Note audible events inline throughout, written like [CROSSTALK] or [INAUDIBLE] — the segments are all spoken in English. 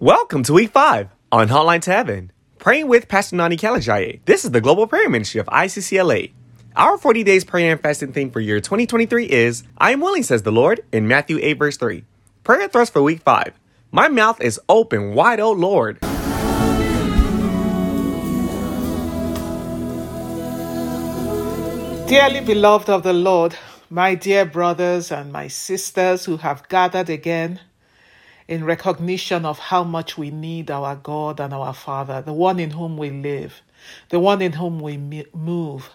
Welcome to week five on Hotline to Heaven. Praying with Pastor Nony Kalejaiye. This is the Global Prayer Ministry of ICCLA. Our 40 days prayer and fasting theme for year 2023 is I am willing, says the Lord, in Matthew 8, verse 3. Prayer thrust for week five. My mouth is open wide, O Lord. Dearly beloved of the Lord, my dear brothers and my sisters who have gathered again in recognition of how much we need our God and our Father, the one in whom we live, the one in whom we move,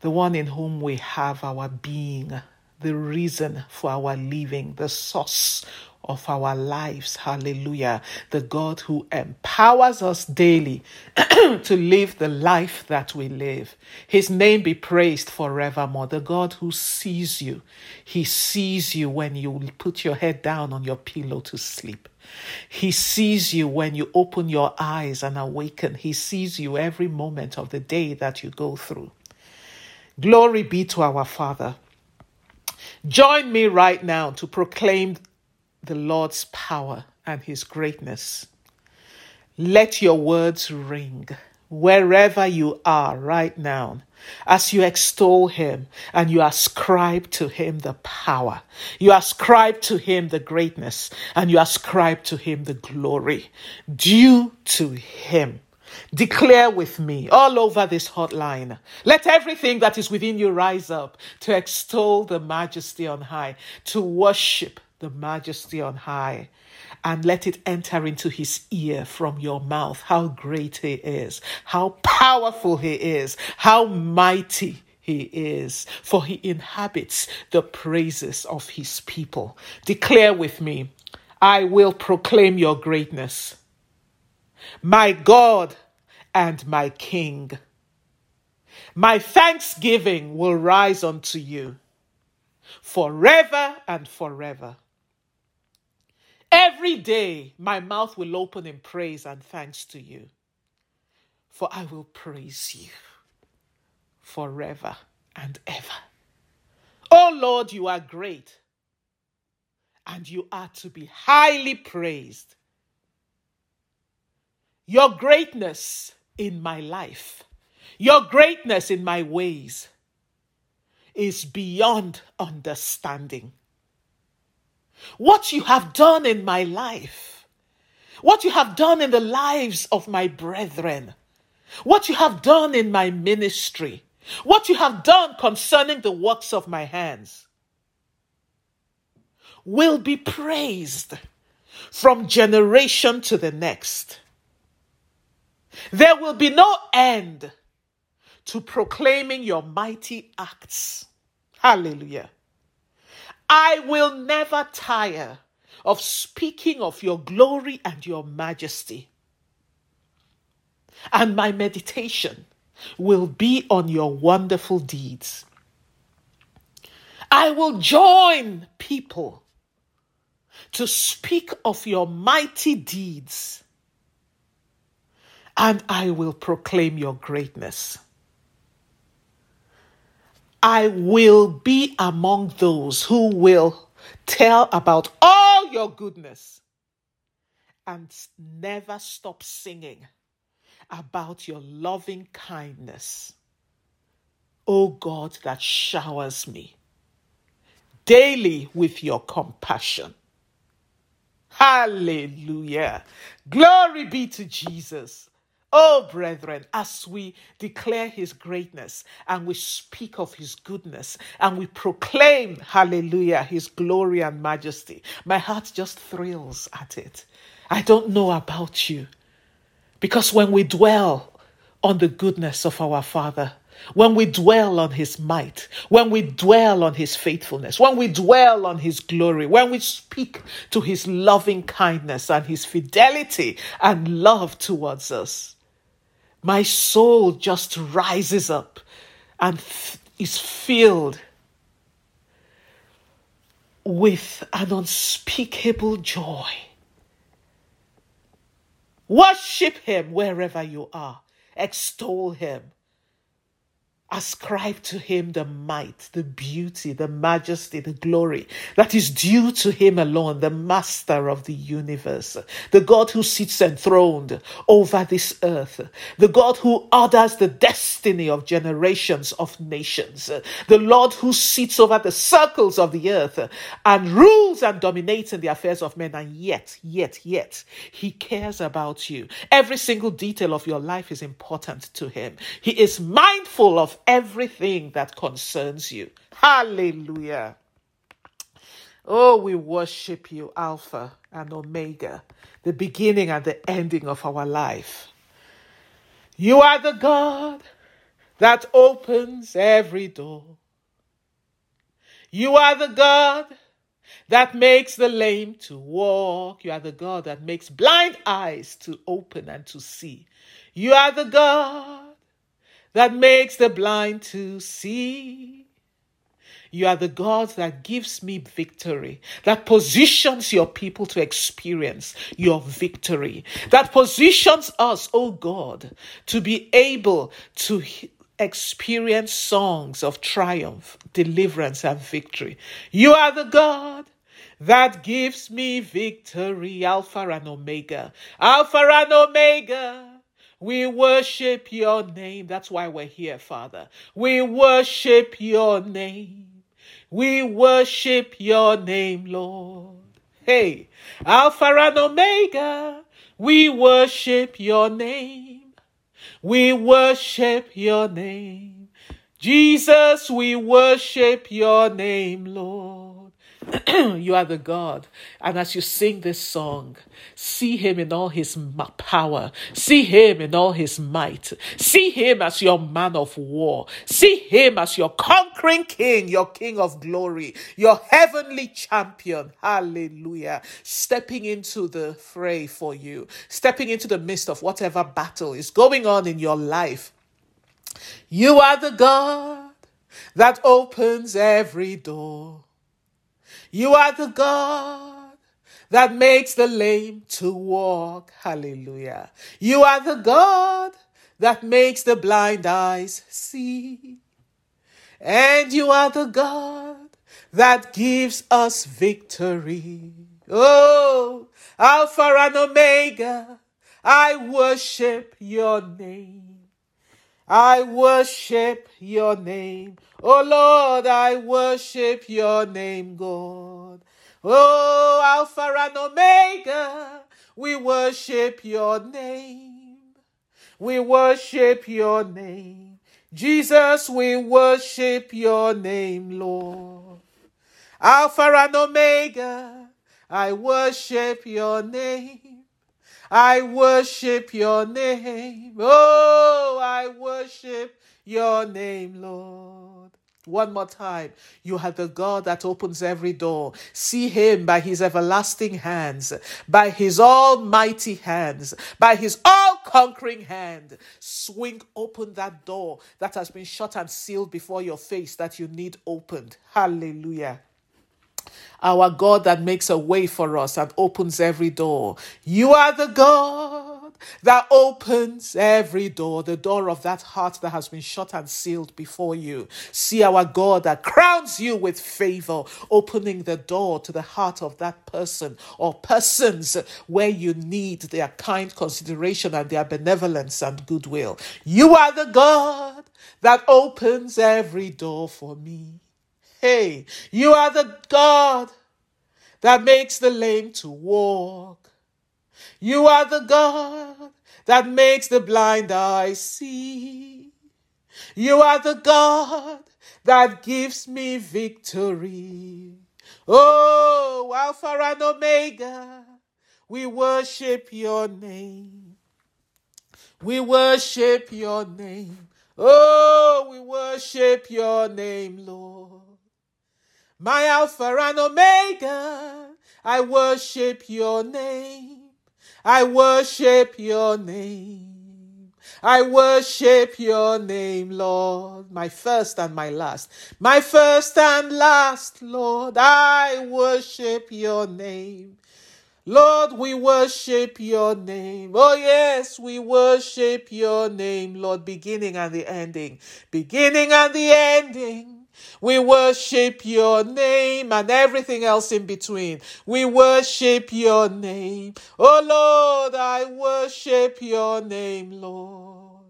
the one in whom we have our being, the reason for our living, the source of our lives. Hallelujah. The God who empowers us daily [CLEARS THROAT] to live the life that we live. His name be praised forevermore. The God who sees you. He sees you when you put your head down on your pillow to sleep. He sees you when you open your eyes and awaken. He sees you every moment of the day that you go through. Glory be to our Father. Join me right now to proclaim the Lord's power and his greatness. Let your words ring wherever you are right now as you extol him and you ascribe to him the power, you ascribe to him the greatness, and you ascribe to him the glory due to him. Declare with me all over this hotline. Let everything that is within you rise up to extol the majesty on high, to worship the majesty on high and let it enter into his ear from your mouth how great he is, how powerful he is, how mighty he is, for he inhabits the praises of his people. Declare with me, I will proclaim your greatness. My God and my King. My thanksgiving will rise unto you forever and forever. Every day my mouth will open in praise and thanks to you, for I will praise you forever and ever. Oh Lord, you are great, and you are to be highly praised. Your greatness in my life, your greatness in my ways is beyond understanding what you have done in my life, what you have done in the lives of my brethren, what you have done in my ministry, what you have done concerning the works of my hands will be praised from generation to the next. There will be no end to proclaiming your mighty acts. Hallelujah. I will never tire of speaking of your glory and your majesty. And my meditation will be on your wonderful deeds. I will join people to speak of your mighty deeds, and I will proclaim your greatness. I will be among those who will tell about all your goodness and never stop singing about your loving kindness. O God, that showers me daily with your compassion. Hallelujah. Glory be to Jesus. Oh, brethren, as we declare his greatness and we speak of his goodness and we proclaim, hallelujah, his glory and majesty, my heart just thrills at it. I don't know about you. Because when we dwell on the goodness of our Father, when we dwell on his might, when we dwell on his faithfulness, when we dwell on his glory, when we speak to his loving kindness and his fidelity and love towards us, my soul just rises up and is filled with an unspeakable joy. Worship him wherever you are, extol him, Ascribe to him the might, the beauty, the majesty, the glory that is due to him alone, the master of the universe, the God who sits enthroned over this earth, the God who orders the destiny of generations of nations, the Lord who sits over the circles of the earth and rules and dominates in the affairs of men. And yet, yet, yet, he cares about you. Every single detail of your life is important to him. He is mindful of everything that concerns you. Hallelujah. Oh, we worship you, Alpha and Omega, the beginning and the ending of our life. You are the God that opens every door. You are the God that makes the lame to walk. You are the God that makes blind eyes to open and to see. You are the God that makes the blind to see. You are the God that gives me victory, that positions your people to experience your victory, that positions us, oh God, to be able to experience songs of triumph, deliverance, and victory. You are the God that gives me victory, Alpha and Omega, Alpha and Omega. We worship your name. That's why we're here, Father. We worship your name. We worship your name, Lord. Hey, Alpha and Omega, we worship your name. We worship your name. Jesus, we worship your name, Lord. [CLEARS THROAT] you are the God. And as you sing this song, see Him in all His power, see Him in all His might, see Him as your man of war, see Him as your conquering King, your King of glory, your heavenly champion. Hallelujah. Stepping into the fray for you, stepping into the midst of whatever battle is going on in your life. You are the God that opens every door. You are the God that makes the lame to walk. Hallelujah. You are the God that makes the blind eyes see. And you are the God that gives us victory. Oh, Alpha and Omega, I worship your name. I worship your name. Oh Lord, I worship your name, God. Oh, Alpha and Omega, we worship your name. We worship your name. Jesus, we worship your name, Lord. Alpha and Omega, I worship your name. I worship your name. Oh, I worship your name, Lord. One more time. You are the God that opens every door. See him by his everlasting hands, by his almighty hands, by his all conquering hand. Swing open that door that has been shut and sealed before your face that you need opened. Hallelujah our God that makes a way for us and opens every door. You are the God that opens every door, the door of that heart that has been shut and sealed before you. See our God that crowns you with favor, opening the door to the heart of that person or persons where you need their kind consideration and their benevolence and goodwill. You are the God that opens every door for me. Hey, you are the God that makes the lame to walk. You are the God that makes the blind eyes see. You are the God that gives me victory. Oh, Alpha and Omega, we worship your name. We worship your name. Oh, we worship your name, Lord my Alpha and Omega. I worship your name. I worship your name. I worship your name, Lord, my first and my last. My first and last, Lord, I worship your name. Lord, we worship your name. Oh, yes, we worship your name, Lord, beginning and the ending. Beginning and the ending. We worship your name and everything else in between. We worship your name. Oh, Lord, I worship your name, Lord.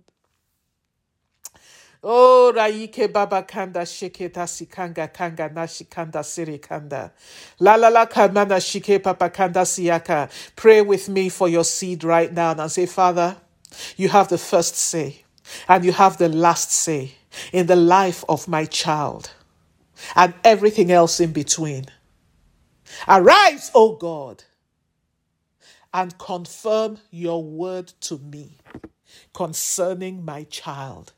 Oh, Raike Baba Kanda Shiketa Sikanga Kanga Nashikanda Sirikanda. La la la Kamana Shike Papa Kanda Siaka. Pray with me for your seed right now and say, Father, you have the first say and you have the last say in the life of my child and everything else in between. Arise, O God, and confirm your word to me concerning my child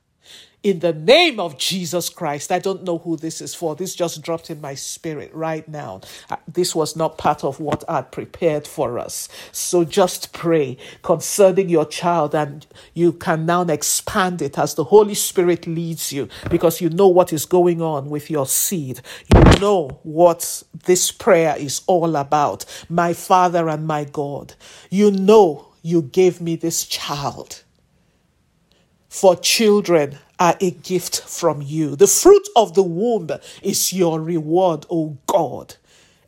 in the name of Jesus Christ. I don't know who this is for. This just dropped in my spirit right now. Uh, this was not part of what I'd prepared for us. So just pray concerning your child, and you can now expand it as the Holy Spirit leads you because you know what is going on with your seed. You know what this prayer is all about. My Father and my God, you know you gave me this child for children are a gift from you. The fruit of the womb is your reward, O God.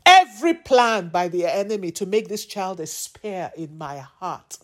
Every plan by the enemy to make this child a spare in my heart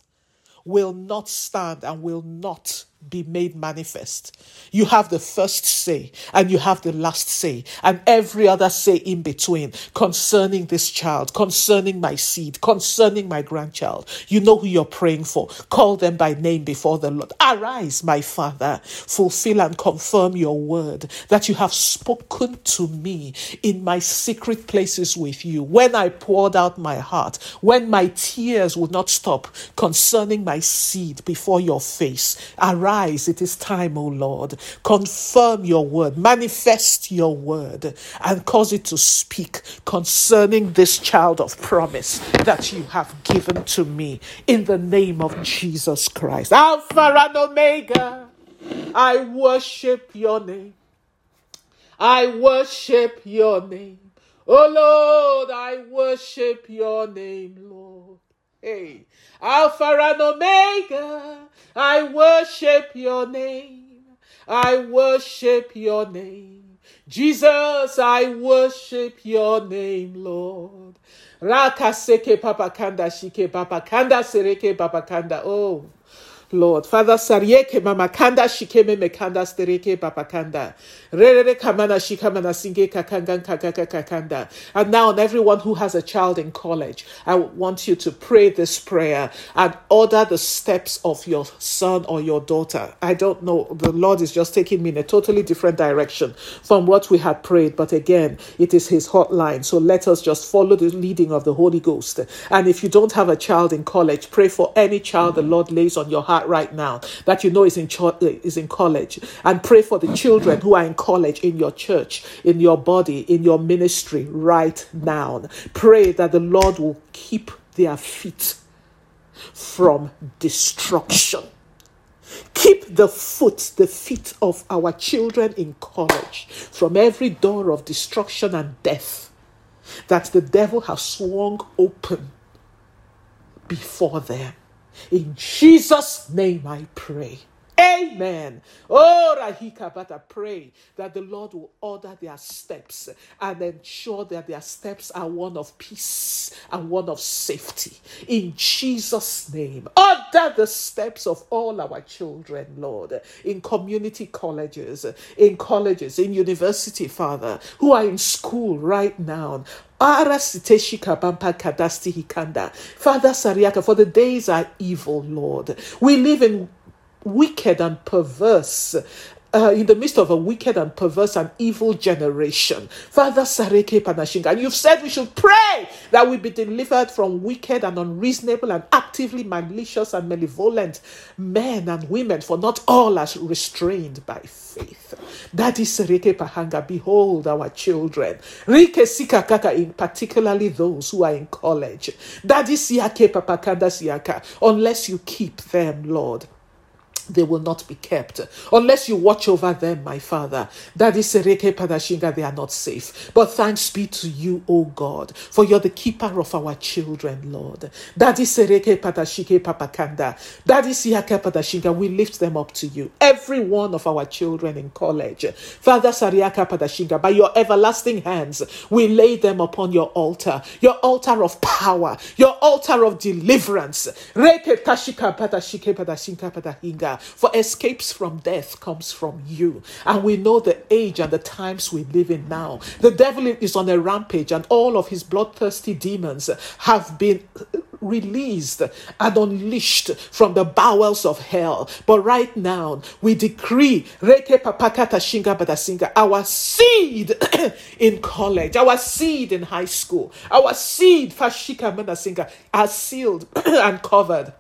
will not stand and will not be made manifest. You have the first say and you have the last say and every other say in between concerning this child, concerning my seed, concerning my grandchild. You know who you're praying for. Call them by name before the Lord. Arise, my Father, fulfill and confirm your word that you have spoken to me in my secret places with you when I poured out my heart, when my tears would not stop concerning my seed before your face. Arise Arise, it is time, O Lord. Confirm your word, manifest your word, and cause it to speak concerning this child of promise that you have given to me in the name of Jesus Christ. Alpha and Omega, I worship your name. I worship your name. Oh Lord, I worship your name, Lord. Hey, Alpha and Omega, I worship your name. I worship your name. Jesus, I worship your name, Lord. Raka seke papa kanda shike papa kanda sereke papa kanda. Oh. Lord. Father, Sarieke Mama Kanda Shikeme Mekanda Stereke Papakanda. Rere Kamana Shikamana Singe Kakangan Kakaka Kakanda. And now on everyone who has a child in college, I want you to pray this prayer and order the steps of your son or your daughter. I don't know. The Lord is just taking me in a totally different direction from what we had prayed. But again, it is his hotline. So let us just follow the leading of the Holy Ghost. And if you don't have a child in college, pray for any child the Lord lays on your heart right now that you know is in cho- is in college. And pray for the children who are in college in your church in your body in your ministry right now. Pray that the lord will keep their feet from destruction. Keep the foot, the feet of our children in college from every door of destruction and death that the devil has swung open before them. In Jesus' name I pray. Amen. Oh, Rahika, but I pray that the Lord will order their steps and ensure that their steps are one of peace and one of safety. In Jesus' name, order the steps of all our children, Lord, in community colleges, in colleges, in university, Father, who are in school right now. Father Sariaka, for the days are evil, Lord. We live in wicked and perverse uh, in the midst of a wicked and perverse and evil generation. Father Sareke Panashinga, and you've said we should pray that we be delivered from wicked and unreasonable and actively malicious and malevolent men and women, for not all are restrained by faith. Daddy Sareke Pahanga, behold our children. Rike Sikakaka, in particularly those who are in college. Daddy Siake Papakanda Siaka, unless you keep them, Lord they will not be kept unless you watch over them, my Father. That is Sereke Padashinga, they are not safe. But thanks be to you, O God, for you're the keeper of our children, Lord. That is Sereke Padashike Papakanda. That is Yaka Padashinga. We lift them up to you. Every one of our children in college. Father Sariaka Padashinga, by your everlasting hands, we lay them upon your altar, your altar of power, your altar of deliverance. Reke Tashika Padashike Padashinka Padahinga. For escapes from death comes from you. And we know the age and the times we live in now. The devil is on a rampage, and all of his bloodthirsty demons have been released and unleashed from the bowels of hell. But right now, we decree our seed [CLEARS THROAT] in college, our seed in high school, our seed are sealed [CLEARS THROAT] and covered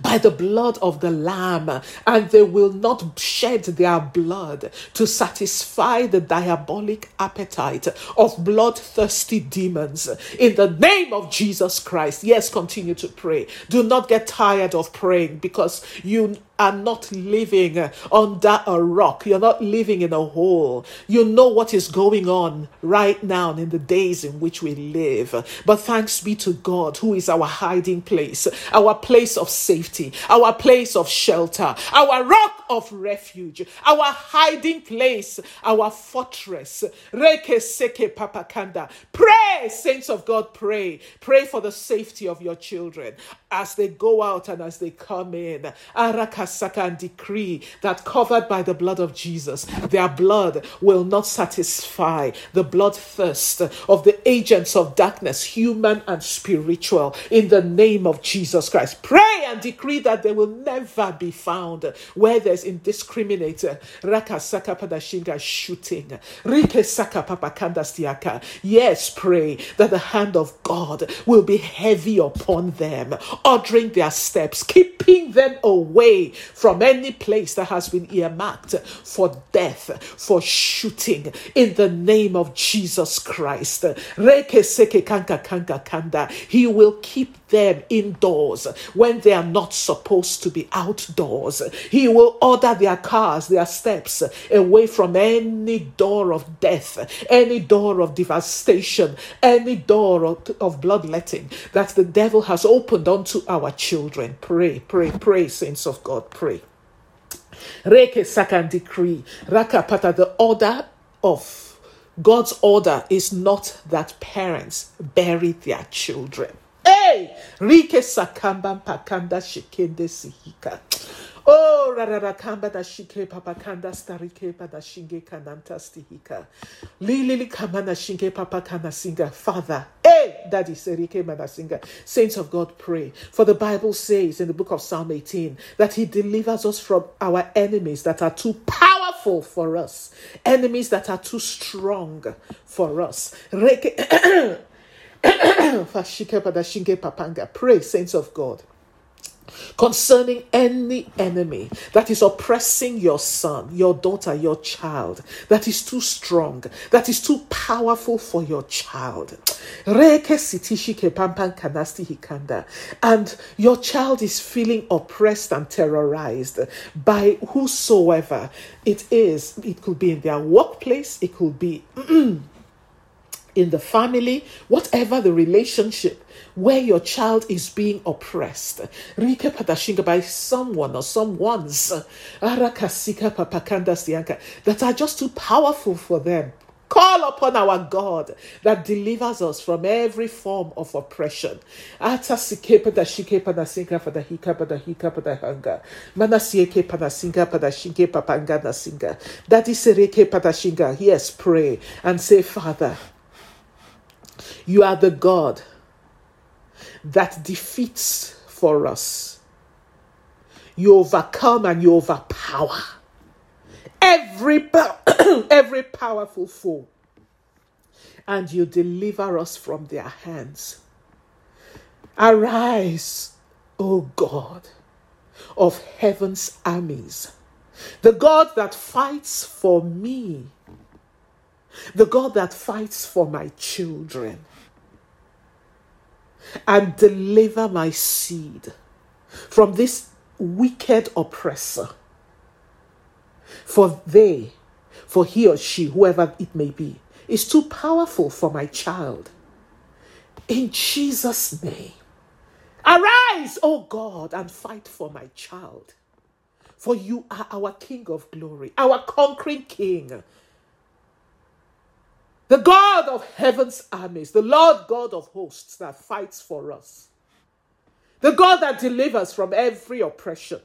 by the blood of the Lamb, and they will not shed their blood to satisfy the diabolic appetite of bloodthirsty demons. In the name of Jesus Christ, yes, continue to pray. Do not get tired of praying because you are not living under a rock. You're not living in a hole. You know what is going on right now in the days in which we live. But thanks be to God, who is our hiding place, our place of safety, our place of shelter, our rock of refuge, our hiding place, our fortress. Reke seke papakanda. Pray, saints of God, pray. Pray for the safety of your children as they go out and as they come in. Arakasaka and decree that covered by the blood of Jesus, their blood will not satisfy the bloodthirst of the agents of darkness, human and spiritual, in the name of Jesus Christ. Pray and decree that they will never be found where there's indiscriminate rakasaka padashinga shooting. Rike saka papakandastiaka. Yes, pray that the hand of God will be heavy upon them ordering their steps, keeping them away from any place that has been earmarked for death, for shooting, in the name of Jesus Christ. He will keep them indoors when they are not supposed to be outdoors. He will order their cars, their steps away from any door of death, any door of devastation, any door of, of bloodletting that the devil has opened unto our children. Pray, pray, pray, saints of God, pray. Reke Sakan decree, Rakapata, the order of God's order is not that parents bury their children. Hey! Rike Sakamba Pakanda Shikende Sihika. Oh, kamba da shike papakanda starike pada shinge kananta stihika. Lili kamana shinge papakana singa. Father, eh, daddy serike manasinga. Saints of God, pray. For the Bible says in the book of Psalm 18 that He delivers us from our enemies that are too powerful for us, enemies that are too strong for us. [COUGHS] [COUGHS] Pray, saints of God concerning any enemy that is oppressing your son, your daughter, your child, that is too strong, that is too powerful for your child. And your child is feeling oppressed and terrorized by whosoever it is. It could be in their workplace, it could be [CLEARS THROAT] in the family, whatever the relationship where your child is being oppressed. By someone or someone's. That are just too powerful for them. Call upon our God that delivers us from every form of oppression. Yes, pray and say, Father, you are the God that defeats for us. You overcome and you overpower every, [COUGHS] every powerful foe, and you deliver us from their hands. Arise, O God of heaven's armies, the God that fights for me, the God that fights for my children and deliver my seed from this wicked oppressor. For they, for he or she, whoever it may be, is too powerful for my child. In Jesus' name, arise, O God, and fight for my child. For you are our King of glory, our conquering King, the God of heaven's armies, the Lord God of hosts that fights for us, the God that delivers from every oppression.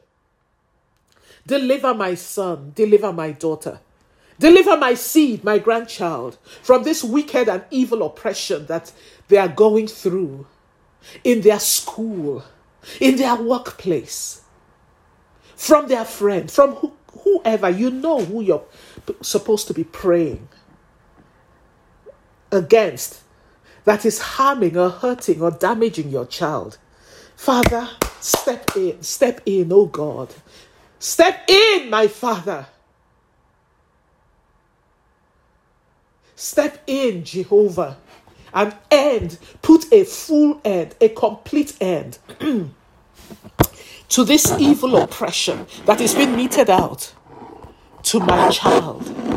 Deliver my son, deliver my daughter, deliver my seed, my grandchild, from this wicked and evil oppression that they are going through in their school, in their workplace, from their friend, from who, whoever. You know who you're supposed to be praying against that is harming or hurting or damaging your child. Father, step in, step in, oh God. Step in, my Father. Step in, Jehovah, and end, put a full end, a complete end [CLEARS THROAT] to this evil oppression that is being meted out to my child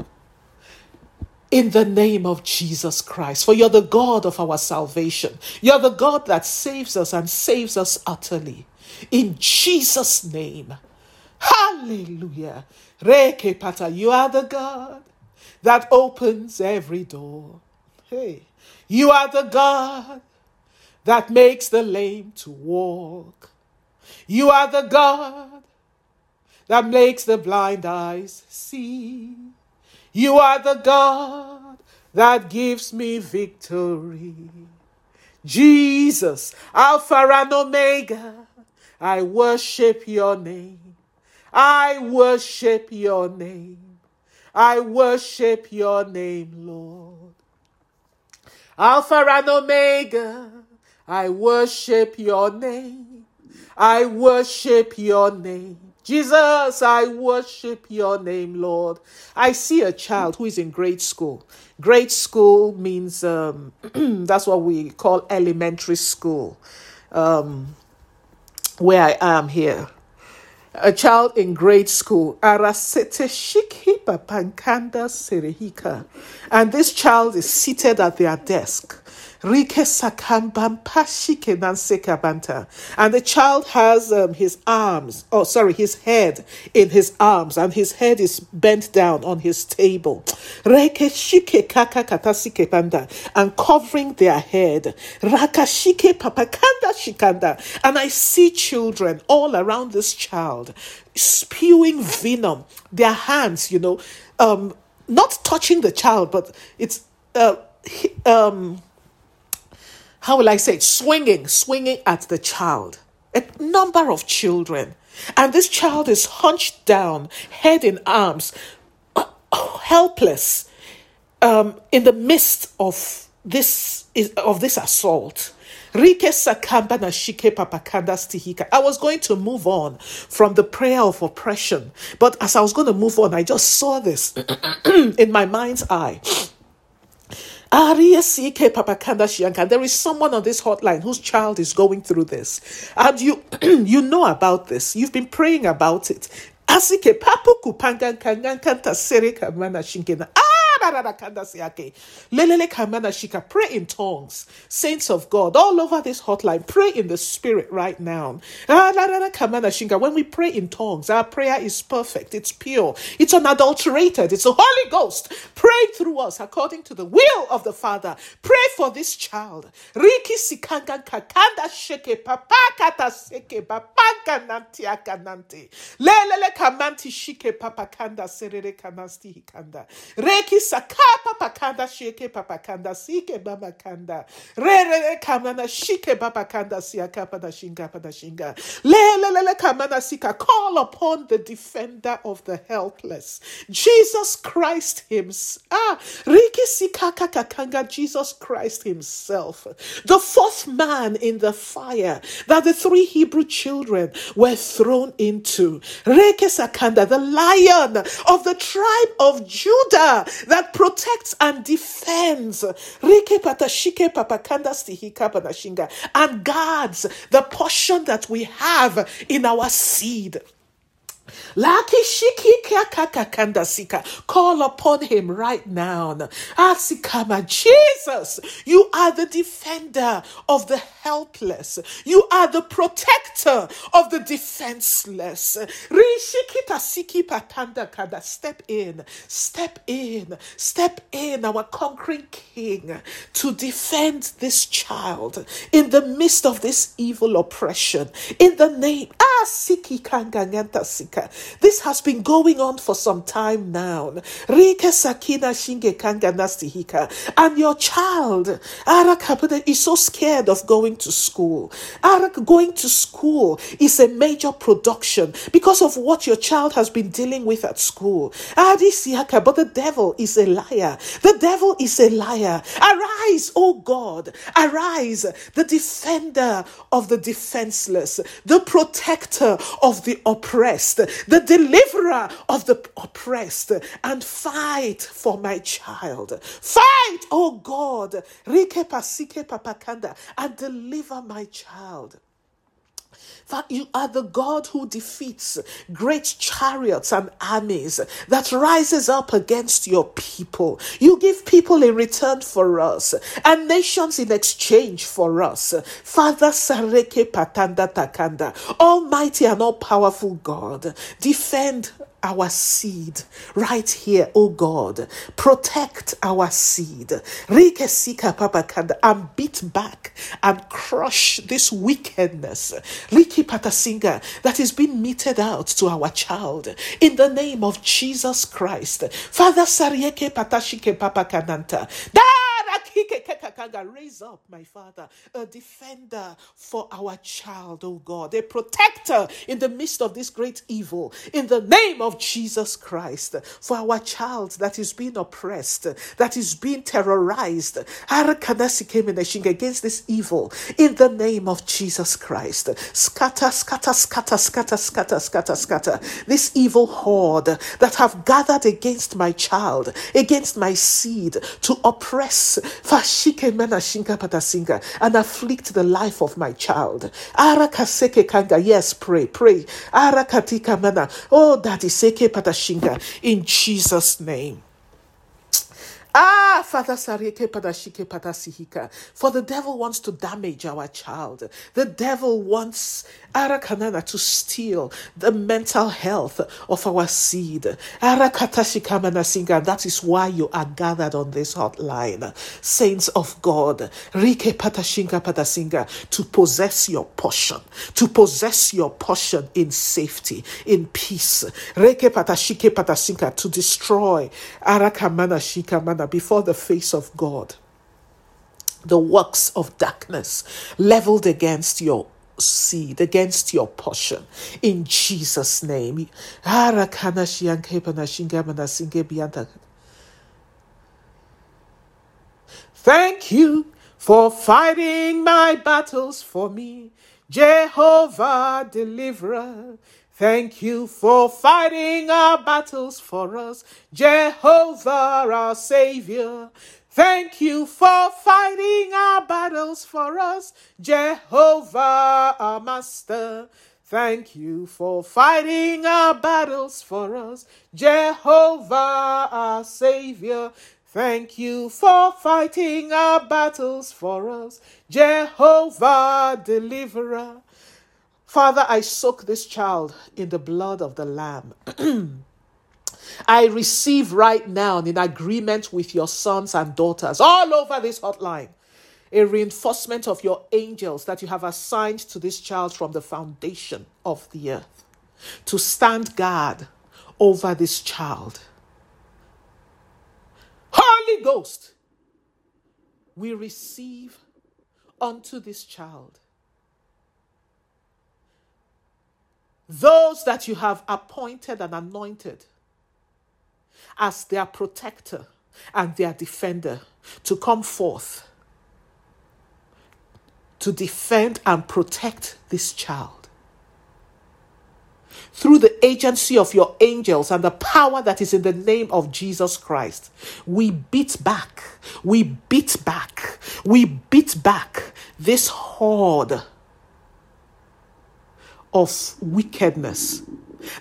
in the name of Jesus Christ. For you're the God of our salvation. You're the God that saves us and saves us utterly. In Jesus' name. Hallelujah. Reke pata, you are the God that opens every door. Hey, you are the God that makes the lame to walk. You are the God that makes the blind eyes see. You are the God that gives me victory. Jesus, Alpha and Omega, I worship your name. I worship your name. I worship your name, Lord. Alpha and Omega, I worship your name. I worship your name. Jesus, I worship your name, Lord. I see a child who is in grade school. Grade school means um, [CLEARS THROAT] that's what we call elementary school, um, where I am here. A child in grade school, and this child is seated at their desk. And the child has um, his arms, oh, sorry, his head in his arms, and his head is bent down on his table. And covering their head. And I see children all around this child spewing venom. Their hands, you know, um, not touching the child, but it's. Uh, um, how will I say swinging, swinging at the child. A number of children. And this child is hunched down, head in arms, [COUGHS] helpless, um, in the midst of this of this assault. I was going to move on from the prayer of oppression, but as I was going to move on, I just saw this [COUGHS] in my mind's eye. There is someone on this hotline whose child is going through this, and you [CLEARS THROAT] you know about this. You've been praying about it. Asike papu kupanga kangan kanta sere kamana shinkena. Lelele kamana shika. Pray in tongues. Saints of God, all over this hotline, pray in the spirit right now. Ah, when we pray in tongues, our prayer is perfect. It's pure. It's unadulterated. It's the Holy Ghost. Pray through us according to the will of the Father. Pray for this child. Riki sikanga kakanda sheke papakata seke papaka nantiaka nanti. Lelele kamanti shike papakanda serere kanasti hikanda. Reki sakapa pakanda shike papakanda sike babakanda. Rere kamana shike babakanda siakapa da shinga pada shinga. Lelele kamana sika. Call upon the defender of the helpless. Jesus Christ himself. Ah, Riki sikaka kakanga. Jesus Christ himself. The fourth man in the fire that the three Hebrew children were thrown into. Reke sakanda, the lion of the tribe of Judah that protects and defends. and guards the portion that we have in our seed. Call upon him right now. Asikama, Jesus, you are the defender of the helpless. You are the protector of the defenseless. Step in, step in, step in, our conquering king, to defend this child in the midst of this evil oppression. In the name, sika. This has been going on for some time now. Rike Sakina Shinge Kanga Nastihika. And your child, Arak is so scared of going to school. Arak going to school is a major production because of what your child has been dealing with at school. Adi Adisiaka, but the devil is a liar. The devil is a liar. Arise, O God. Arise, the defender of the defenseless, the protector of the oppressed, the deliverer of the oppressed, and fight for my child. Fight, oh God, and deliver my child. That you are the God who defeats great chariots and armies that rises up against your people. You give people in return for us and nations in exchange for us. Father Sareke Patanda Takanda, Almighty and all powerful God, defend our seed right here, oh God. Protect our seed. And beat back and crush this wickedness. Liki Patasinga that is being meted out to our child in the name of Jesus Christ. Father Sarieke Patashike Papa Kananta. Raise up, my Father, a defender for our child, oh God, a protector in the midst of this great evil. In the name of Jesus Christ, for our child that is being oppressed, that is being terrorized, against this evil. In the name of Jesus Christ, scatter, scatter, scatter, scatter, scatter, scatter, scatter. This evil horde that have gathered against my child, against my seed, to oppress, and afflict the life of my child. Arakaseke kanga, yes, pray, pray. Arakatika mana, oh, Daddy Seke Patashinga, in Jesus' name. Ah, Father Sarike Padashike Padasihika. For the devil wants to damage our child. The devil wants Arakanana to steal the mental health of our seed. Arakatashikamanashinga. That is why you are gathered on this hotline. Saints of God. Rike Patashinga Padasinga. To possess your portion. To possess your portion in safety, in peace. Reke Patashike Padasinga. To destroy Arakamana Shikamana before the face of God. The works of darkness leveled against your seed, against your portion. In Jesus' name. Thank you for fighting my battles for me, Jehovah deliverer. Thank you for fighting our battles for us, Jehovah our Savior. Thank you for fighting our battles for us, Jehovah our Master. Thank you for fighting our battles for us, Jehovah our Savior. Thank you for fighting our battles for us, Jehovah Deliverer. Father, I soak this child in the blood of the Lamb. [CLEARS THROAT] I receive right now, in agreement with your sons and daughters all over this hotline, a reinforcement of your angels that you have assigned to this child from the foundation of the earth to stand guard over this child. Holy Ghost, we receive unto this child those that you have appointed and anointed as their protector and their defender to come forth to defend and protect this child. Through the agency of your angels and the power that is in the name of Jesus Christ, we beat back, we beat back, we beat back this horde of wickedness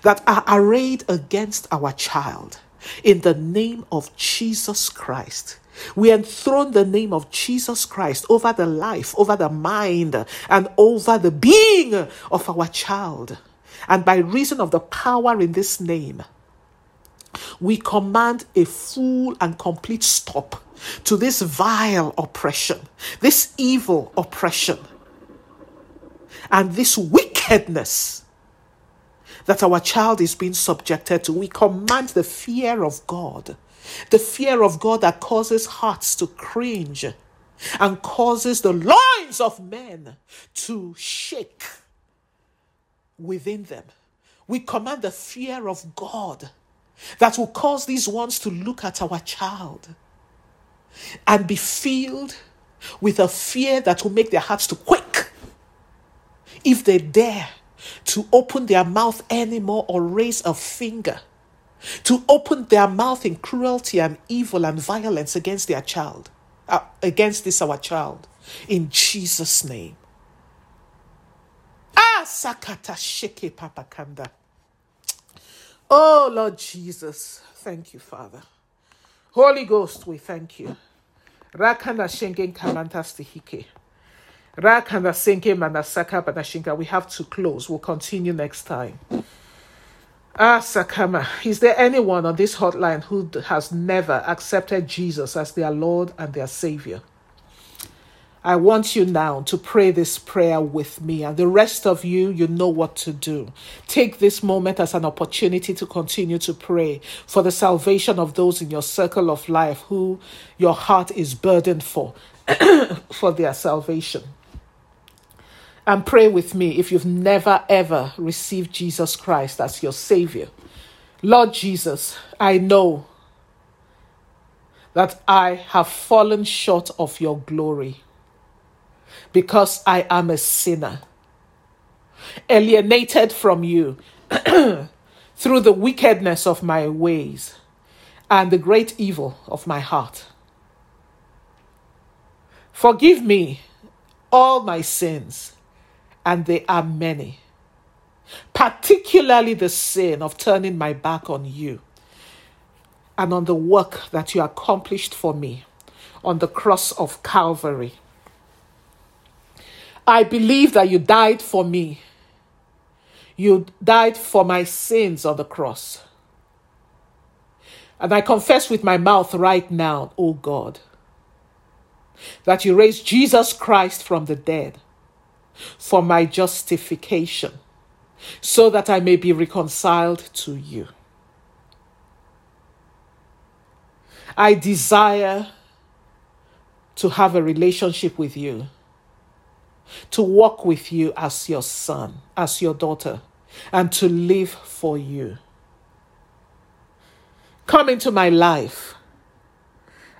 that are arrayed against our child in the name of Jesus Christ. We enthrone the name of Jesus Christ over the life, over the mind, and over the being of our child. And by reason of the power in this name, we command a full and complete stop to this vile oppression, this evil oppression, and this wickedness that our child is being subjected to. We command the fear of God, the fear of God that causes hearts to cringe and causes the loins of men to shake within them. We command the fear of God that will cause these ones to look at our child and be filled with a fear that will make their hearts to quake if they dare to open their mouth anymore or raise a finger to open their mouth in cruelty and evil and violence against their child uh, against this our child in jesus name. Ah sakata sheke papakanda oh lord jesus thank you father. Holy ghost we thank you. Rakana shengen kamantastihike Rakanda Senke Manasaka Banashinka. We have to close. We'll continue next time. Ah, Sakama, is there anyone on this hotline who has never accepted Jesus as their Lord and their Savior? I want you now to pray this prayer with me, and the rest of you, you know what to do. Take this moment as an opportunity to continue to pray for the salvation of those in your circle of life who your heart is burdened for, [COUGHS] for their salvation and pray with me if you've never ever received Jesus Christ as your Savior. Lord Jesus, I know that I have fallen short of your glory because I am a sinner, alienated from you [CLEARS THROAT] through the wickedness of my ways and the great evil of my heart. Forgive me all my sins and they are many. Particularly the sin of turning my back on you and on the work that you accomplished for me on the cross of Calvary. I believe that you died for me. You died for my sins on the cross. And I confess with my mouth right now, O oh God, that you raised Jesus Christ from the dead for my justification, so that I may be reconciled to you. I desire to have a relationship with you, to walk with you as your son, as your daughter, and to live for you. Come into my life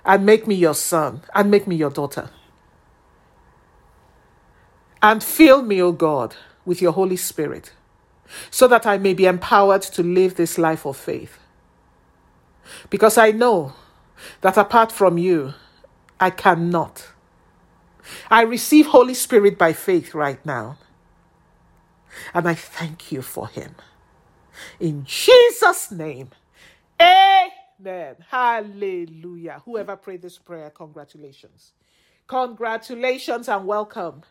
and make me your son and make me your daughter. And fill me, O God, with your Holy Spirit, so that I may be empowered to live this life of faith. Because I know that apart from you, I cannot. I receive Holy Spirit by faith right now. And I thank you for him. In Jesus' name. Amen. Hallelujah. Whoever prayed this prayer, congratulations. Congratulations and welcome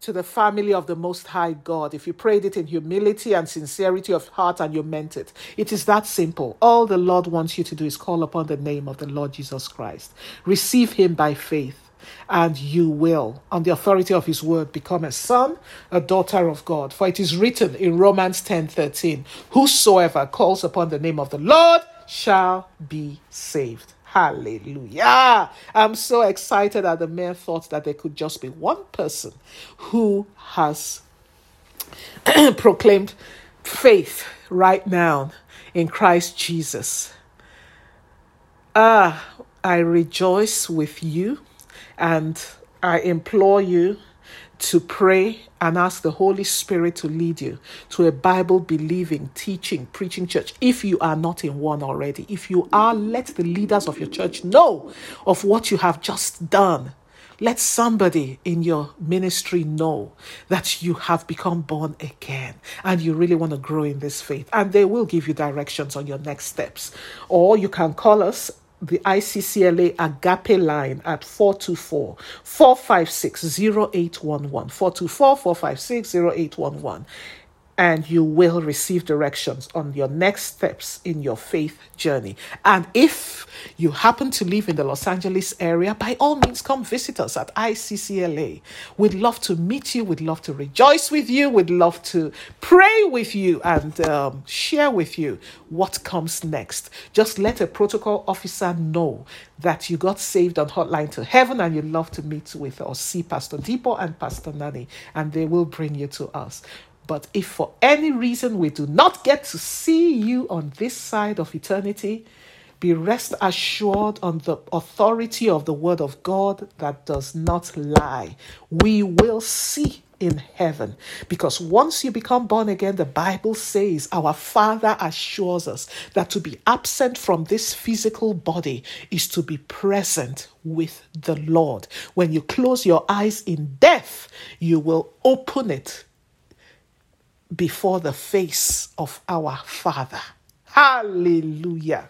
to the family of the Most High God. If you prayed it in humility and sincerity of heart and you meant it, it is that simple. All the Lord wants you to do is call upon the name of the Lord Jesus Christ. Receive Him by faith. And you will, on the authority of his word, become a son, a daughter of God. For it is written in Romans 10 13, Whosoever calls upon the name of the Lord shall be saved. Hallelujah. I'm so excited at the mere thought that there could just be one person who has [CLEARS THROAT] proclaimed faith right now in Christ Jesus. Ah, I rejoice with you and I implore you to pray and ask the Holy Spirit to lead you to a Bible believing, teaching, preaching church. If you are not in one already, if you are, let the leaders of your church know of what you have just done. Let somebody in your ministry know that you have become born again and you really want to grow in this faith. And they will give you directions on your next steps. Or you can call us the ICCLA Agape line at 424 456 0811. 424 456 0811 and you will receive directions on your next steps in your faith journey. And if you happen to live in the Los Angeles area, by all means, come visit us at ICCLA. We'd love to meet you, we'd love to rejoice with you, we'd love to pray with you and um, share with you what comes next. Just let a protocol officer know that you got saved on Hotline to Heaven and you'd love to meet with or see Pastor Dipo and Pastor Nony, and they will bring you to us. But if for any reason we do not get to see you on this side of eternity, be rest assured on the authority of the Word of God that does not lie. We will see in heaven. Because once you become born again, the Bible says our Father assures us that to be absent from this physical body is to be present with the Lord. When you close your eyes in death, you will open it before the face of our Father. Hallelujah.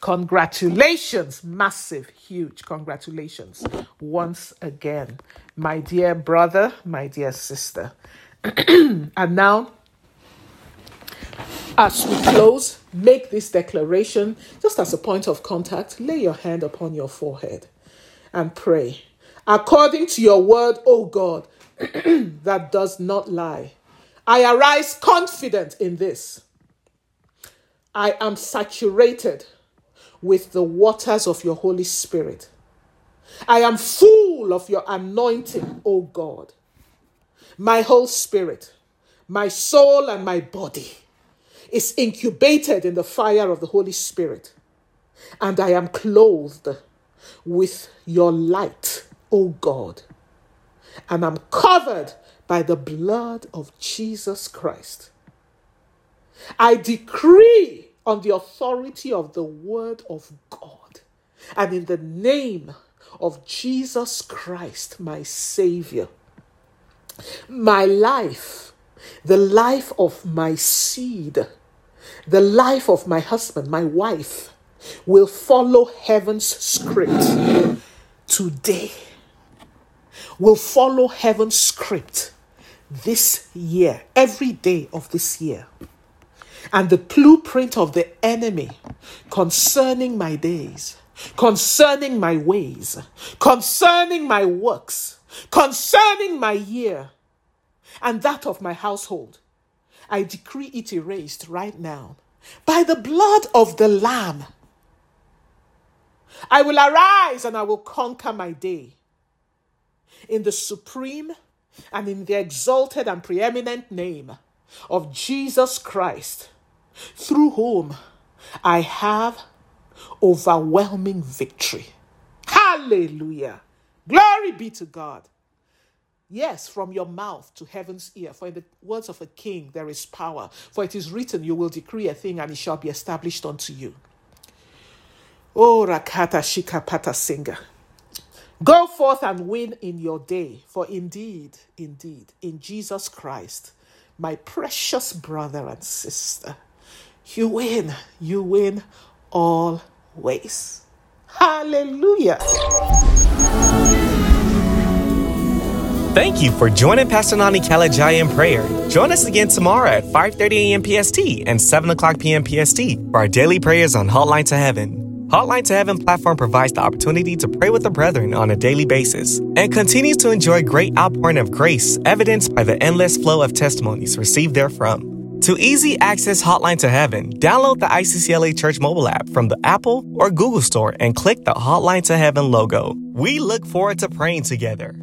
Congratulations, massive, huge congratulations once again, my dear brother, my dear sister. [CLEARS THROAT] and now, as we close, make this declaration just as a point of contact. Lay your hand upon your forehead and pray. According to your word, O God, [CLEARS THROAT] that does not lie. I arise confident in this. I am saturated with the waters of your Holy Spirit. I am full of your anointing, O God. My whole spirit, my soul, and my body is incubated in the fire of the Holy Spirit. And I am clothed with your light, O God. And I'm covered by the blood of Jesus Christ. I decree on the authority of the word of God and in the name of Jesus Christ, my Savior. My life, the life of my seed, the life of my husband, my wife, will follow heaven's script today. Will follow heaven's script this year, every day of this year, and the blueprint of the enemy concerning my days, concerning my ways, concerning my works, concerning my year, and that of my household. I decree it erased right now by the blood of the Lamb. I will arise and I will conquer my day in the supreme and in the exalted and preeminent name of Jesus Christ, through whom I have overwhelming victory. Hallelujah. Glory be to God. Yes, from your mouth to heaven's ear. For in the words of a king there is power. For it is written, You will decree a thing and it shall be established unto you. Oh, Rakata Shikapata Singer. Go forth and win in your day, for indeed, indeed, in Jesus Christ, my precious brother and sister, you win, you win always. Hallelujah. Thank you for joining Pastor Nony Kalejaiye in prayer. Join us again tomorrow at 5.30 a.m. PST and 7 o'clock p.m. PST for our daily prayers on Hotline to Heaven. Hotline to Heaven platform provides the opportunity to pray with the brethren on a daily basis and continues to enjoy great outpouring of grace evidenced by the endless flow of testimonies received therefrom. To easy access Hotline to Heaven, download the ICCLA Church mobile app from the Apple or Google Store and click the Hotline to Heaven logo. We look forward to praying together.